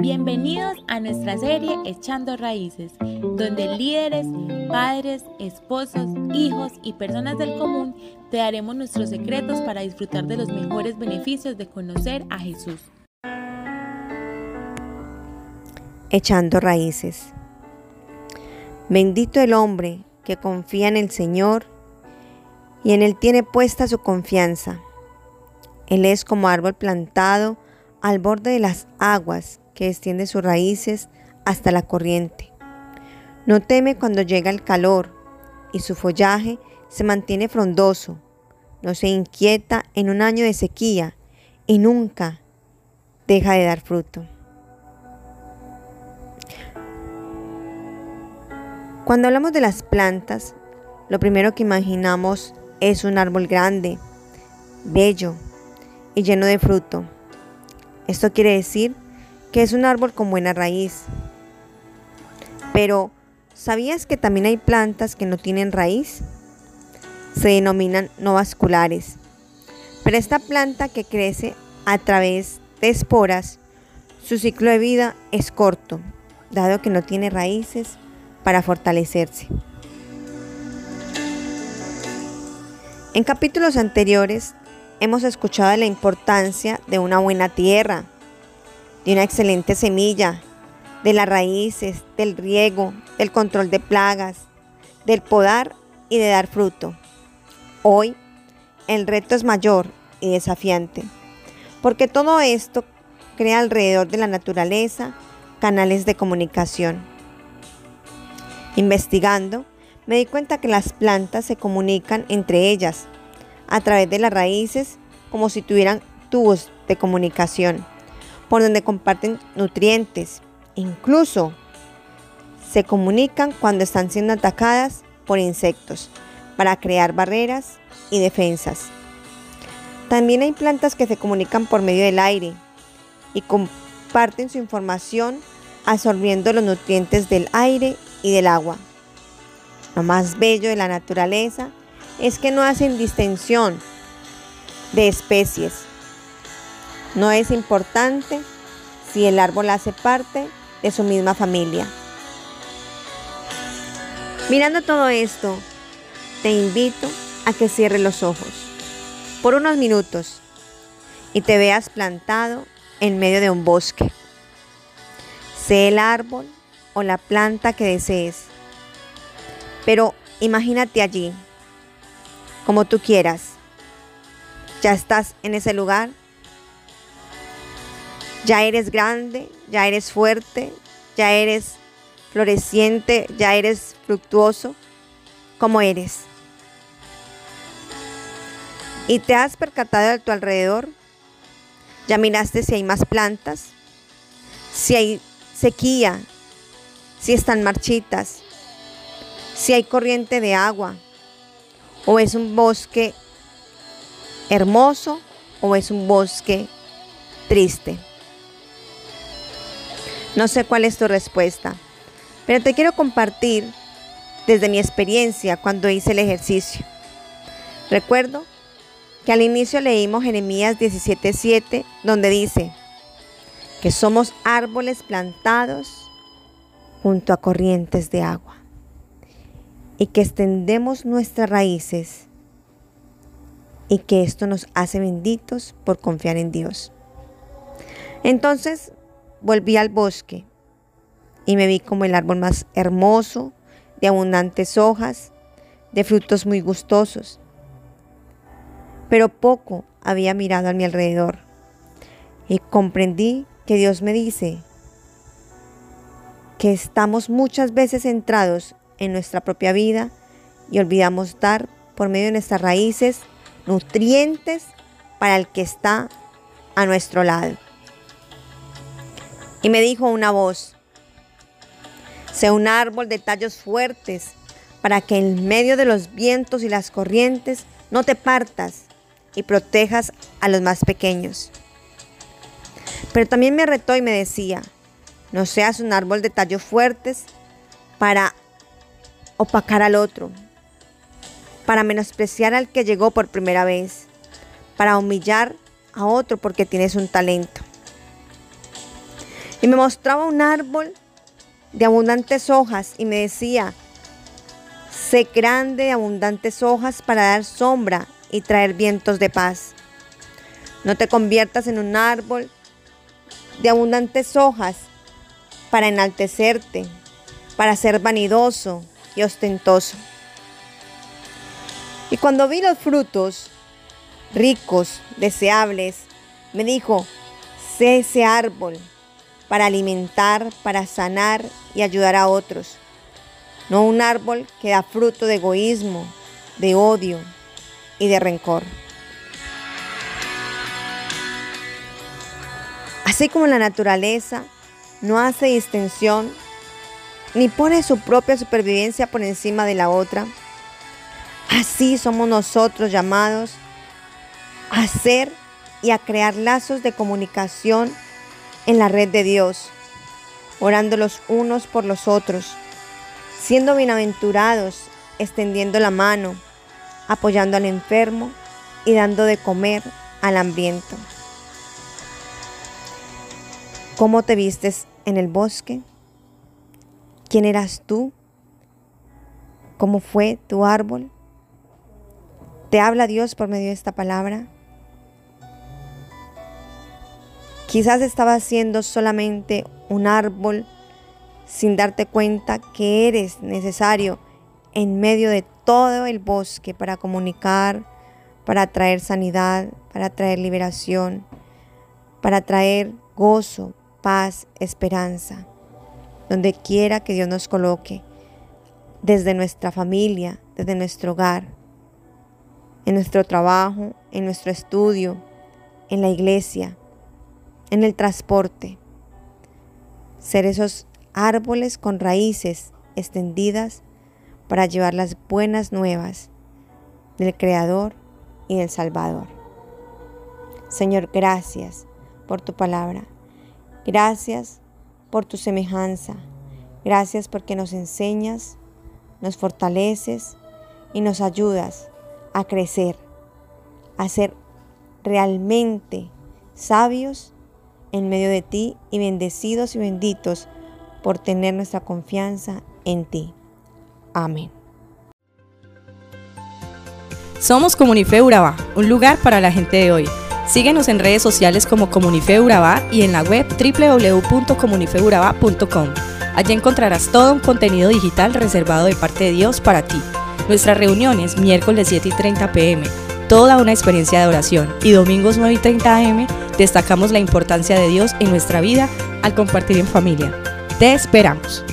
Bienvenidos a nuestra serie Echando Raíces, donde líderes, padres, esposos, hijos y personas del común te daremos nuestros secretos para disfrutar de los mejores beneficios de conocer a Jesús. Echando Raíces. Bendito el hombre que confía en el Señor y en Él tiene puesta su confianza. Él es como árbol plantado al borde de las aguas que extiende sus raíces hasta la corriente. No teme cuando llega el calor y su follaje se mantiene frondoso. No se inquieta en un año de sequía y nunca deja de dar fruto. Cuando hablamos de las plantas, lo primero que imaginamos es un árbol grande, bello y lleno de fruto. Esto quiere decir que es un árbol con buena raíz. Pero, ¿sabías que también hay plantas que no tienen raíz? Se denominan no vasculares. Pero esta planta que crece a través de esporas, su ciclo de vida es corto, dado que no tiene raíces para fortalecerse. En capítulos anteriores hemos escuchado la importancia de una buena tierra, de una excelente semilla, de las raíces, del riego, del control de plagas, del podar y de dar fruto. Hoy el reto es mayor y desafiante, porque todo esto crea alrededor de la naturaleza canales de comunicación. Investigando, me di cuenta que las plantas se comunican entre ellas a través de las raíces como si tuvieran tubos de comunicación por donde comparten nutrientes. Incluso se comunican cuando están siendo atacadas por insectos para crear barreras y defensas. También hay plantas que se comunican por medio del aire y comparten su información absorbiendo los nutrientes del aire y del agua. Lo más bello de la naturaleza es que no hacen distinción de especies no es importante si el árbol hace parte de su misma familia. Mirando todo esto, te invito a que cierres los ojos por unos minutos y te veas plantado en medio de un bosque. Sé el árbol o la planta que desees, pero imagínate allí, como tú quieras. Ya estás en ese lugar ya eres grande, ya eres fuerte, ya eres floreciente, ya eres fructuoso, como eres. Y te has percatado a tu alrededor, ya miraste si hay más plantas, si hay sequía, si están marchitas, si hay corriente de agua, o es un bosque hermoso o es un bosque triste. No sé cuál es tu respuesta, pero te quiero compartir desde mi experiencia cuando hice el ejercicio. Recuerdo que al inicio leímos Jeremías 17:7, donde dice que somos árboles plantados junto a corrientes de agua y que extendemos nuestras raíces y que esto nos hace benditos por confiar en Dios. Entonces Volví al bosque y me vi como el árbol más hermoso, de abundantes hojas, de frutos muy gustosos. Pero poco había mirado a mi alrededor y comprendí que Dios me dice que estamos muchas veces centrados en nuestra propia vida y olvidamos dar por medio de nuestras raíces nutrientes para el que está a nuestro lado. Y me dijo una voz, sé un árbol de tallos fuertes para que en medio de los vientos y las corrientes no te partas y protejas a los más pequeños. Pero también me retó y me decía, no seas un árbol de tallos fuertes para opacar al otro, para menospreciar al que llegó por primera vez, para humillar a otro porque tienes un talento. Y me mostraba un árbol de abundantes hojas y me decía, sé grande de abundantes hojas para dar sombra y traer vientos de paz. No te conviertas en un árbol de abundantes hojas para enaltecerte, para ser vanidoso y ostentoso. Y cuando vi los frutos ricos, deseables, me dijo, sé ese árbol para alimentar, para sanar y ayudar a otros. No un árbol que da fruto de egoísmo, de odio y de rencor. Así como la naturaleza no hace distinción ni pone su propia supervivencia por encima de la otra, así somos nosotros llamados a hacer y a crear lazos de comunicación en la red de Dios, orando los unos por los otros, siendo bienaventurados, extendiendo la mano, apoyando al enfermo y dando de comer al hambriento. ¿Cómo te vistes en el bosque? ¿Quién eras tú? ¿Cómo fue tu árbol? ¿Te habla Dios por medio de esta palabra? Quizás estabas siendo solamente un árbol sin darte cuenta que eres necesario en medio de todo el bosque para comunicar, para traer sanidad, para traer liberación, para traer gozo, paz, esperanza, donde quiera que Dios nos coloque, desde nuestra familia, desde nuestro hogar, en nuestro trabajo, en nuestro estudio, en la iglesia, en el transporte. Ser esos árboles con raíces extendidas para llevar las buenas nuevas del Creador y del Salvador. Señor, gracias por tu palabra. Gracias por tu semejanza. Gracias porque nos enseñas, nos fortaleces y nos ayudas a crecer, a ser realmente sabios en medio de ti y bendecidos y benditos por tener nuestra confianza en ti. Amén. Somos Comunife Urabá, un lugar para la gente de hoy. Síguenos en redes sociales como Comunife Urabá y en la web www.comunifeurabá.com. Allí encontrarás todo un contenido digital reservado de parte de Dios para ti. Nuestras reuniones miércoles 7 y 30 pm, toda una experiencia de oración y domingos 9 y 30 am destacamos la importancia de Dios en nuestra vida al compartir en familia. Te esperamos.